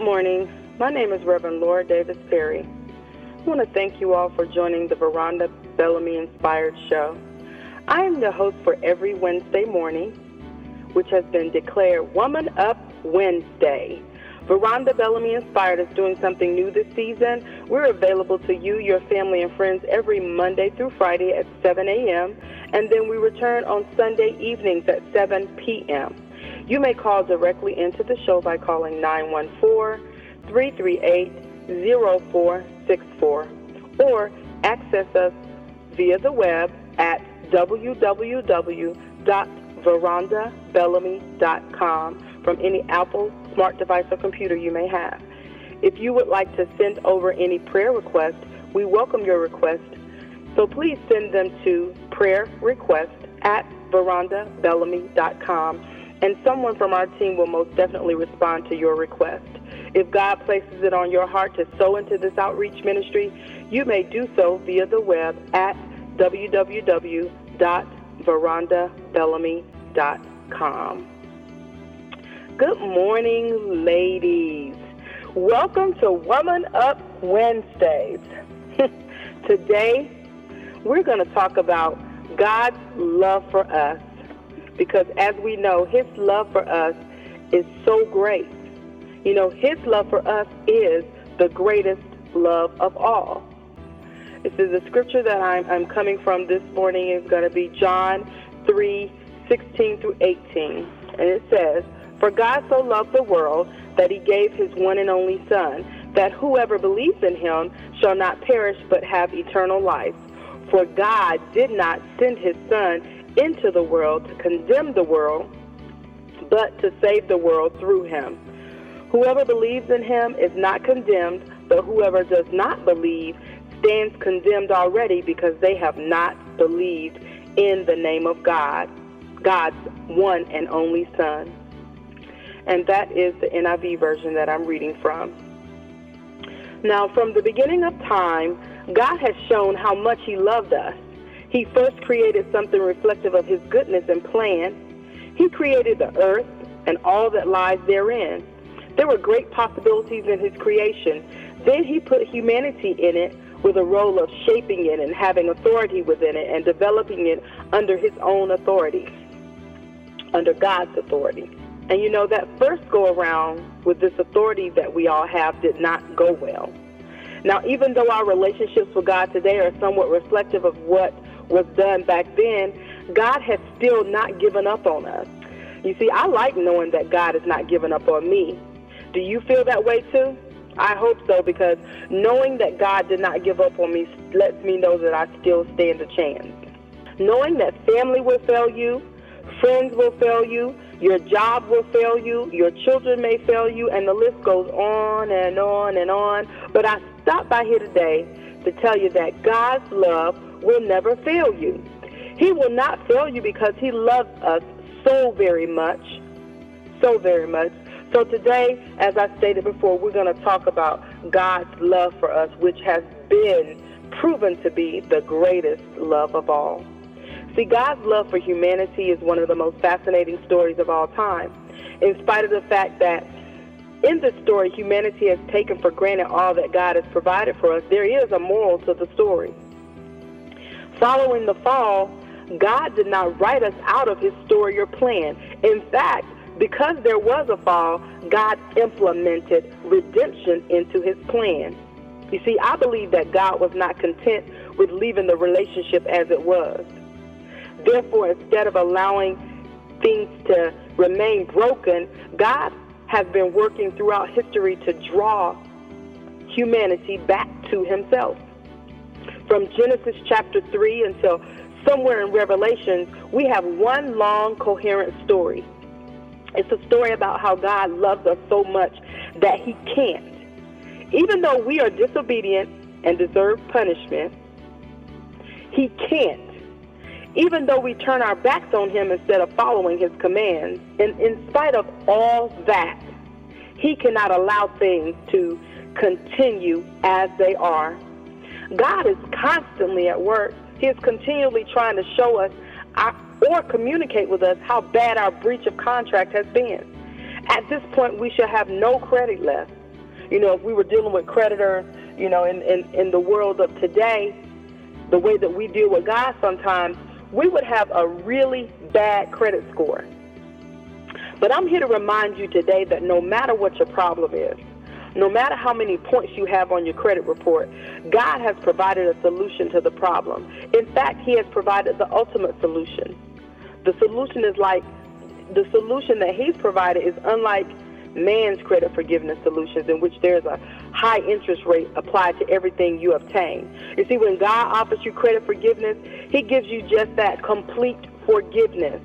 Good morning. My name is Reverend Laura Davis Perry. I want to thank you all for joining the Veronda Bellamy Inspired Show. I am the host for every Wednesday morning, which has been declared Woman Up Wednesday. Veronda Bellamy Inspired is doing something new this season. We're available to you, your family, and friends every Monday through Friday at 7 a.m., and then we return on Sunday evenings at 7 p.m. You may call directly into the show by calling 914 338 0464 or access us via the web at www.verondabellamy.com from any Apple smart device or computer you may have. If you would like to send over any prayer requests, we welcome your request. So please send them to prayer request at verondabellamy.com and someone from our team will most definitely respond to your request. If God places it on your heart to sow into this outreach ministry, you may do so via the web at www.verondabellamy.com. Good morning, ladies. Welcome to Woman Up Wednesdays. Today, we're going to talk about God's love for us because as we know, His love for us is so great. You know, His love for us is the greatest love of all. This is the scripture that I'm, I'm coming from this morning is going to be John 3 16 through 18. And it says, For God so loved the world that he gave his one and only Son, that whoever believes in him shall not perish but have eternal life. For God did not send his Son into the world to condemn the world, but to save the world through him. Whoever believes in him is not condemned, but whoever does not believe stands condemned already because they have not believed in the name of God, God's one and only Son. And that is the NIV version that I'm reading from. Now, from the beginning of time, God has shown how much He loved us. He first created something reflective of His goodness and plan. He created the earth and all that lies therein. There were great possibilities in His creation. Then He put humanity in it with a role of shaping it and having authority within it and developing it under His own authority, under God's authority. And you know, that first go around with this authority that we all have did not go well. Now, even though our relationships with God today are somewhat reflective of what was done back then, God has still not given up on us. You see, I like knowing that God has not given up on me. Do you feel that way too? I hope so because knowing that God did not give up on me lets me know that I still stand a chance. Knowing that family will fail you, friends will fail you, your job will fail you, your children may fail you, and the list goes on and on and on. But I stopped by here today to tell you that God's love will never fail you. He will not fail you because He loves us so very much, so very much. So today, as I stated before, we're going to talk about God's love for us, which has been proven to be the greatest love of all. See, God's love for humanity is one of the most fascinating stories of all time. In spite of the fact that in this story, humanity has taken for granted all that God has provided for us, there is a moral to the story. Following the fall, God did not write us out of his story or plan. In fact, because there was a fall, God implemented redemption into his plan. You see, I believe that God was not content with leaving the relationship as it was. Therefore, instead of allowing things to remain broken, God has been working throughout history to draw humanity back to himself. From Genesis chapter 3 until somewhere in Revelations, we have one long, coherent story. It's a story about how God loves us so much that He can't. Even though we are disobedient and deserve punishment, He can't. Even though we turn our backs on Him instead of following His commands, and in spite of all that, He cannot allow things to continue as they are. God is constantly at work. He is continually trying to show us or communicate with us how bad our breach of contract has been. At this point, we should have no credit left. You know, if we were dealing with creditors, you know, in, in, in the world of today, the way that we deal with God sometimes, we would have a really bad credit score. But I'm here to remind you today that no matter what your problem is, no matter how many points you have on your credit report, God has provided a solution to the problem. In fact, He has provided the ultimate solution. The solution is like the solution that He's provided is unlike man's credit forgiveness solutions, in which there's a high interest rate applied to everything you obtain. You see, when God offers you credit forgiveness, He gives you just that complete forgiveness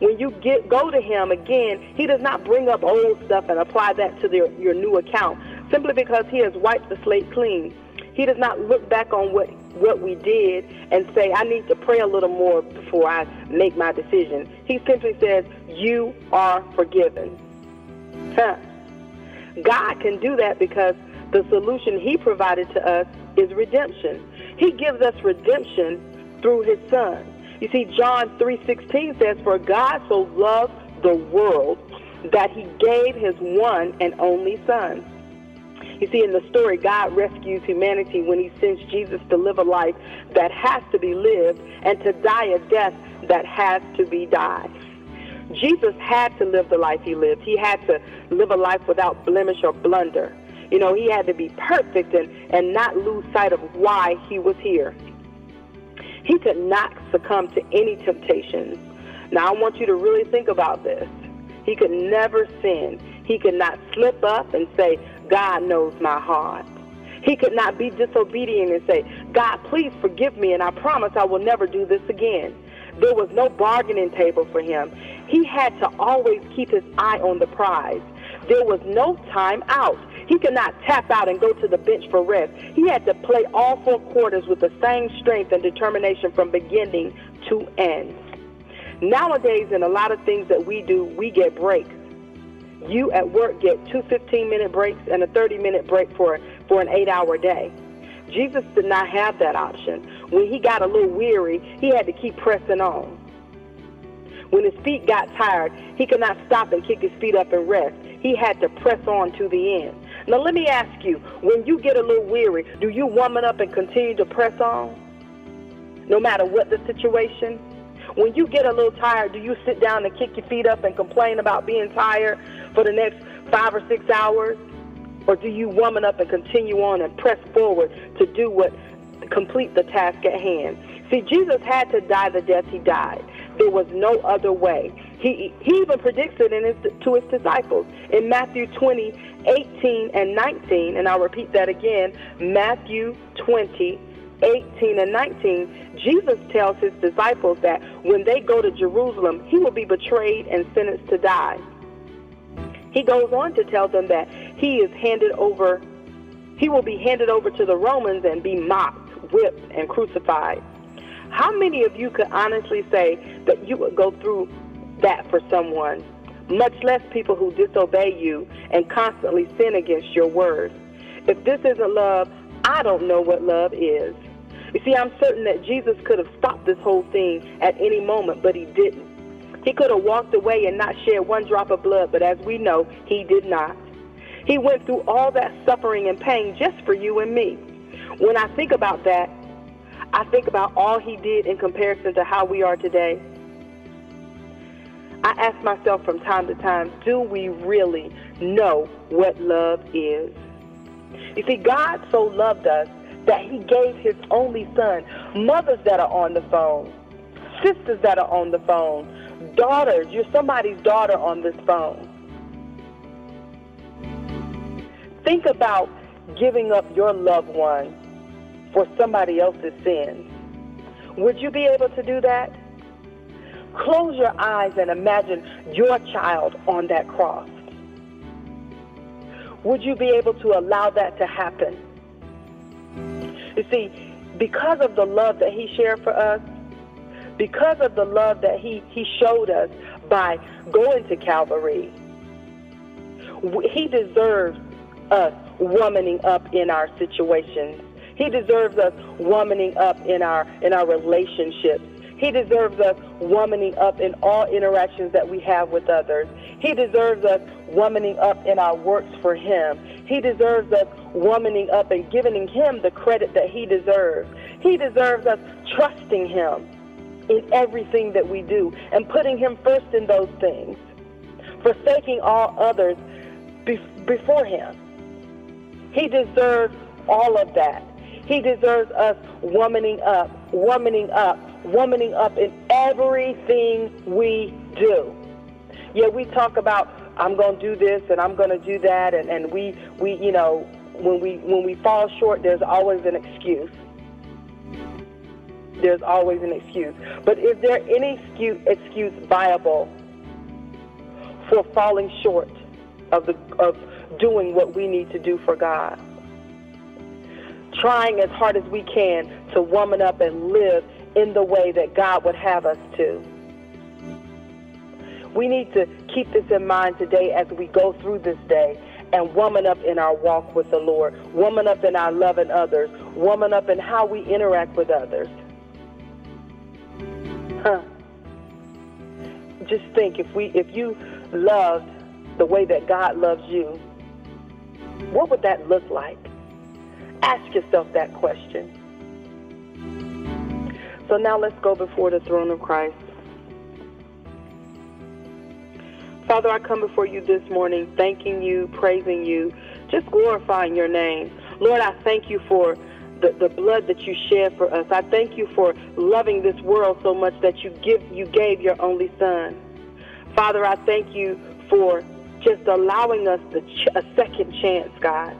when you get go to him again, he does not bring up old stuff and apply that to your new account simply because he has wiped the slate clean. He does not look back on what what we did and say, I need to pray a little more before I make my decision. He simply says, You are forgiven. Huh. God can do that because the solution he provided to us is redemption. He gives us redemption through his son. You see, John 3.16 says, For God so loved the world that he gave his one and only son. You see, in the story, God rescues humanity when he sends Jesus to live a life that has to be lived and to die a death that has to be died. Jesus had to live the life he lived. He had to live a life without blemish or blunder. You know, he had to be perfect and, and not lose sight of why he was here. He could not succumb to any temptations. Now, I want you to really think about this. He could never sin. He could not slip up and say, God knows my heart. He could not be disobedient and say, God, please forgive me, and I promise I will never do this again. There was no bargaining table for him. He had to always keep his eye on the prize. There was no time out. He could not tap out and go to the bench for rest. He had to play all four quarters with the same strength and determination from beginning to end. Nowadays, in a lot of things that we do, we get breaks. You at work get two 15 minute breaks and a 30 minute break for, for an eight hour day. Jesus did not have that option. When he got a little weary, he had to keep pressing on. When his feet got tired, he could not stop and kick his feet up and rest. He had to press on to the end. Now, let me ask you when you get a little weary, do you woman up and continue to press on? No matter what the situation? When you get a little tired, do you sit down and kick your feet up and complain about being tired for the next five or six hours? Or do you woman up and continue on and press forward to do what, complete the task at hand? See, Jesus had to die the death he died. There was no other way. He, he even predicts it in his, to his disciples in Matthew 20, 18 and 19. And I'll repeat that again Matthew 20, 18 and 19. Jesus tells his disciples that when they go to Jerusalem, he will be betrayed and sentenced to die. He goes on to tell them that he is handed over, he will be handed over to the Romans and be mocked, whipped, and crucified. How many of you could honestly say that you would go through that for someone, much less people who disobey you and constantly sin against your word? If this isn't love, I don't know what love is. You see, I'm certain that Jesus could have stopped this whole thing at any moment, but he didn't. He could have walked away and not shed one drop of blood, but as we know, he did not. He went through all that suffering and pain just for you and me. When I think about that, I think about all he did in comparison to how we are today. I ask myself from time to time, do we really know what love is? You see, God so loved us that he gave his only son. Mothers that are on the phone, sisters that are on the phone, daughters, you're somebody's daughter on this phone. Think about giving up your loved one for somebody else's sins. Would you be able to do that? Close your eyes and imagine your child on that cross. Would you be able to allow that to happen? You see, because of the love that he shared for us, because of the love that he, he showed us by going to Calvary, he deserves us womaning up in our situations. He deserves us womaning up in our in our relationships. He deserves us womaning up in all interactions that we have with others. He deserves us womaning up in our works for Him. He deserves us womaning up and giving Him the credit that He deserves. He deserves us trusting Him in everything that we do and putting Him first in those things, forsaking all others before Him. He deserves all of that. He deserves us womaning up, womaning up, womaning up in everything we do. Yeah, we talk about I'm going to do this and I'm going to do that, and, and we we you know when we when we fall short, there's always an excuse. There's always an excuse. But is there any excuse, excuse viable for falling short of the of doing what we need to do for God? Trying as hard as we can to woman up and live in the way that God would have us to. We need to keep this in mind today as we go through this day and woman up in our walk with the Lord, woman up in our loving others, woman up in how we interact with others. Huh. Just think if we if you loved the way that God loves you, what would that look like? Ask yourself that question. So now let's go before the throne of Christ. Father, I come before you this morning thanking you, praising you, just glorifying your name. Lord, I thank you for the, the blood that you shed for us. I thank you for loving this world so much that you give you gave your only son. Father, I thank you for just allowing us the ch- a second chance, God.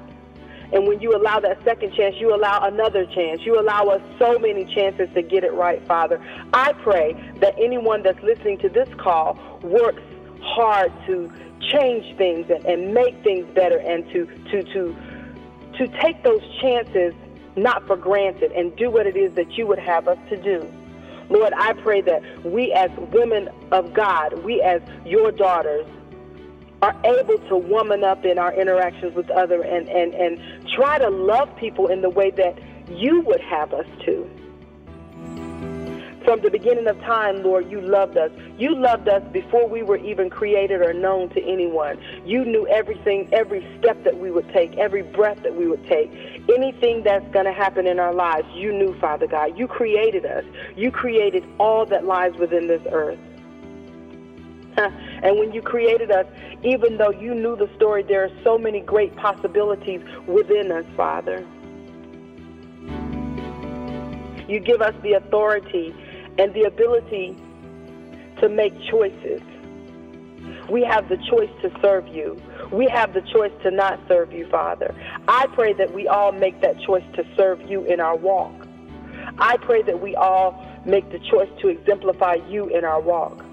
And when you allow that second chance, you allow another chance. You allow us so many chances to get it right, Father. I pray that anyone that's listening to this call works hard to change things and, and make things better and to, to, to, to take those chances not for granted and do what it is that you would have us to do. Lord, I pray that we as women of God, we as your daughters, are able to woman up in our interactions with other and, and, and try to love people in the way that you would have us to. From the beginning of time, Lord, you loved us. You loved us before we were even created or known to anyone. You knew everything, every step that we would take, every breath that we would take, anything that's going to happen in our lives. You knew, Father God. You created us. You created all that lies within this earth. And when you created us, even though you knew the story, there are so many great possibilities within us, Father. You give us the authority and the ability to make choices. We have the choice to serve you. We have the choice to not serve you, Father. I pray that we all make that choice to serve you in our walk. I pray that we all make the choice to exemplify you in our walk.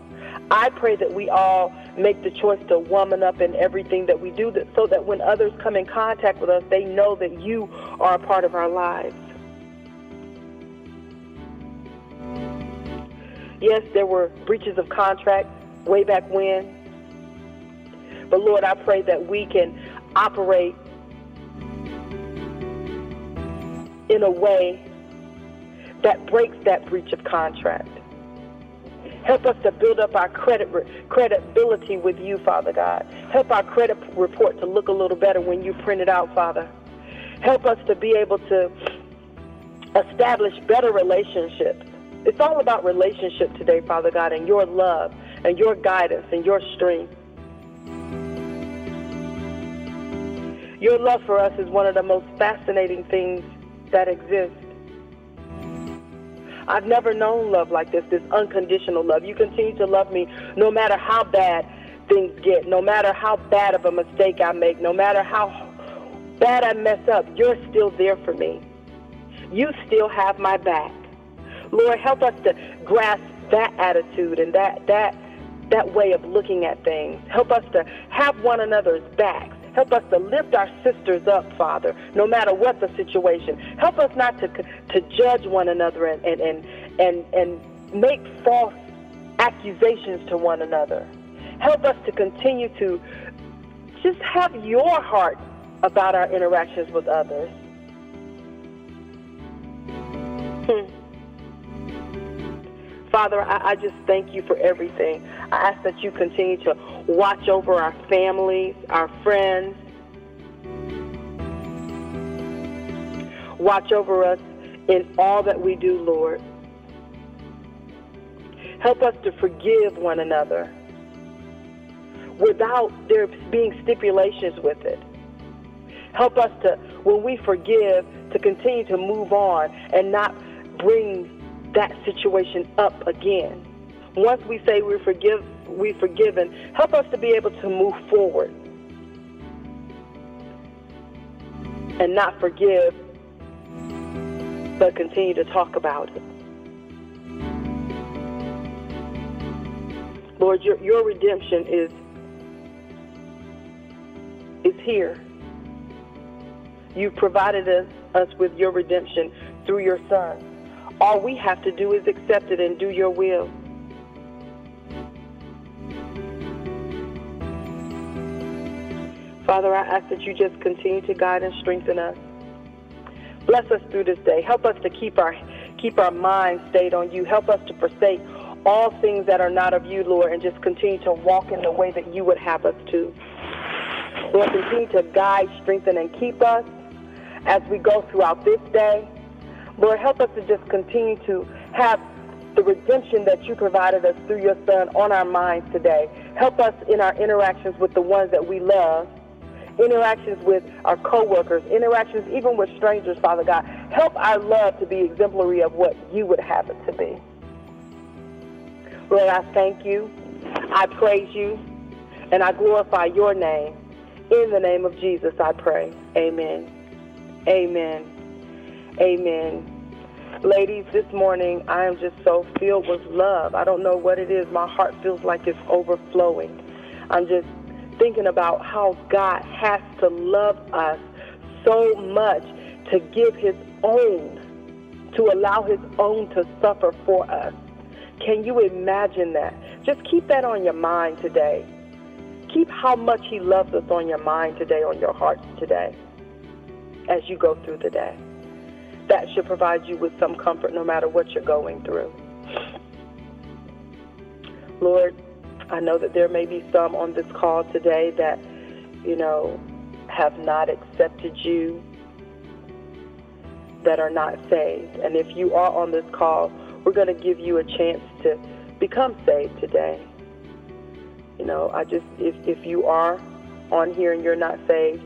I pray that we all make the choice to woman up in everything that we do so that when others come in contact with us, they know that you are a part of our lives. Yes, there were breaches of contract way back when. But Lord, I pray that we can operate in a way that breaks that breach of contract. Help us to build up our credit credibility with you, Father God. Help our credit report to look a little better when you print it out, Father. Help us to be able to establish better relationships. It's all about relationship today, Father God, and your love and your guidance and your strength. Your love for us is one of the most fascinating things that exists. I've never known love like this, this unconditional love. You continue to love me no matter how bad things get, no matter how bad of a mistake I make, no matter how bad I mess up, you're still there for me. You still have my back. Lord, help us to grasp that attitude and that that that way of looking at things. Help us to have one another's backs. Help us to lift our sisters up, Father, no matter what the situation. Help us not to to judge one another and and and and, and make false accusations to one another. Help us to continue to just have your heart about our interactions with others. Hmm. Father, I, I, just thank you for everything. I ask that you continue to watch over our families, our friends. Watch over us in all that we do, Lord. Help us to forgive one another without there being stipulations with it. Help us to, when we forgive, to continue to move on and not bring that situation up again. Once we say we forgive, we forgiven, help us to be able to move forward and not forgive, but continue to talk about it. Lord, your, your redemption is is here. You've provided us, us with your redemption through your Son. All we have to do is accept it and do your will. Father, I ask that you just continue to guide and strengthen us. Bless us through this day. Help us to keep our keep our minds stayed on you. Help us to forsake all things that are not of you, Lord, and just continue to walk in the way that you would have us to. Lord, continue to guide, strengthen, and keep us as we go throughout this day. Lord, help us to just continue to have the redemption that you provided us through your Son on our minds today. Help us in our interactions with the ones that we love, interactions with our coworkers, interactions even with strangers, Father God. Help our love to be exemplary of what you would have it to be. Lord, I thank you, I praise you, and I glorify your name. In the name of Jesus, I pray. Amen. Amen. Amen. Ladies, this morning I am just so filled with love. I don't know what it is. My heart feels like it's overflowing. I'm just thinking about how God has to love us so much to give his own, to allow his own to suffer for us. Can you imagine that? Just keep that on your mind today keep how much He loves us on your mind today, on your hearts today, as you go through the day. That should provide you with some comfort no matter what you're going through. Lord, I know that there may be some on this call today that, you know, have not accepted you, that are not saved. And if you are on this call, we're going to give you a chance to become saved today. You know, I just, if, if you are on here and you're not saved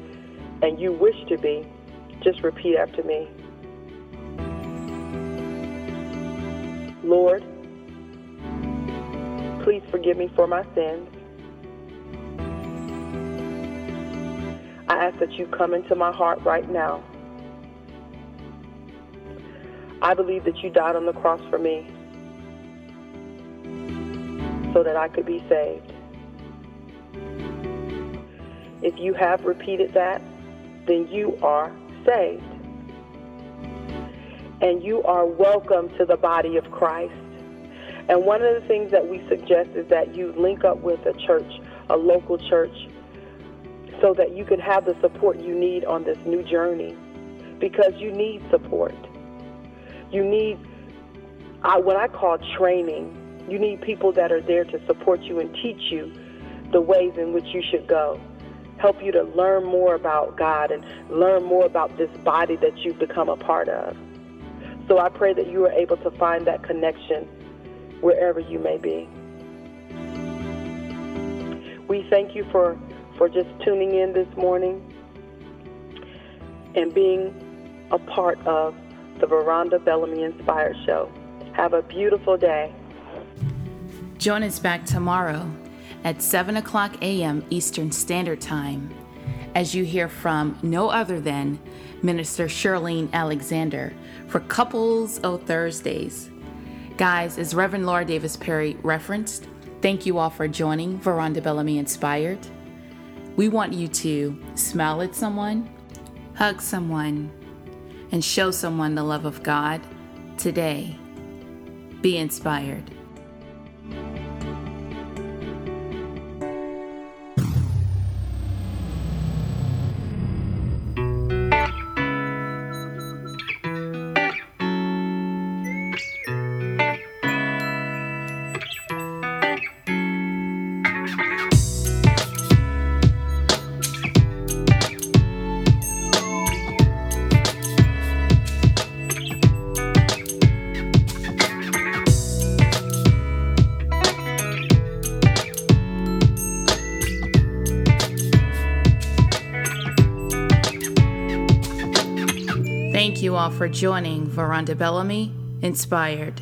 and you wish to be, just repeat after me. Lord, please forgive me for my sins. I ask that you come into my heart right now. I believe that you died on the cross for me so that I could be saved. If you have repeated that, then you are saved. And you are welcome to the body of Christ. And one of the things that we suggest is that you link up with a church, a local church, so that you can have the support you need on this new journey. Because you need support. You need, I, what I call training. You need people that are there to support you and teach you the ways in which you should go help you to learn more about God and learn more about this body that you've become a part of. So I pray that you are able to find that connection wherever you may be. We thank you for, for just tuning in this morning and being a part of the Veronda Bellamy Inspired Show. Have a beautiful day. Join us back tomorrow at 7 o'clock a.m. Eastern Standard Time as you hear from no other than Minister Shirlene Alexander for Couples O Thursdays. Guys, as Reverend Laura Davis Perry referenced, thank you all for joining Veronda Bellamy Inspired. We want you to smile at someone, hug someone, and show someone the love of God today. Be inspired. All for joining Veronda Bellamy Inspired.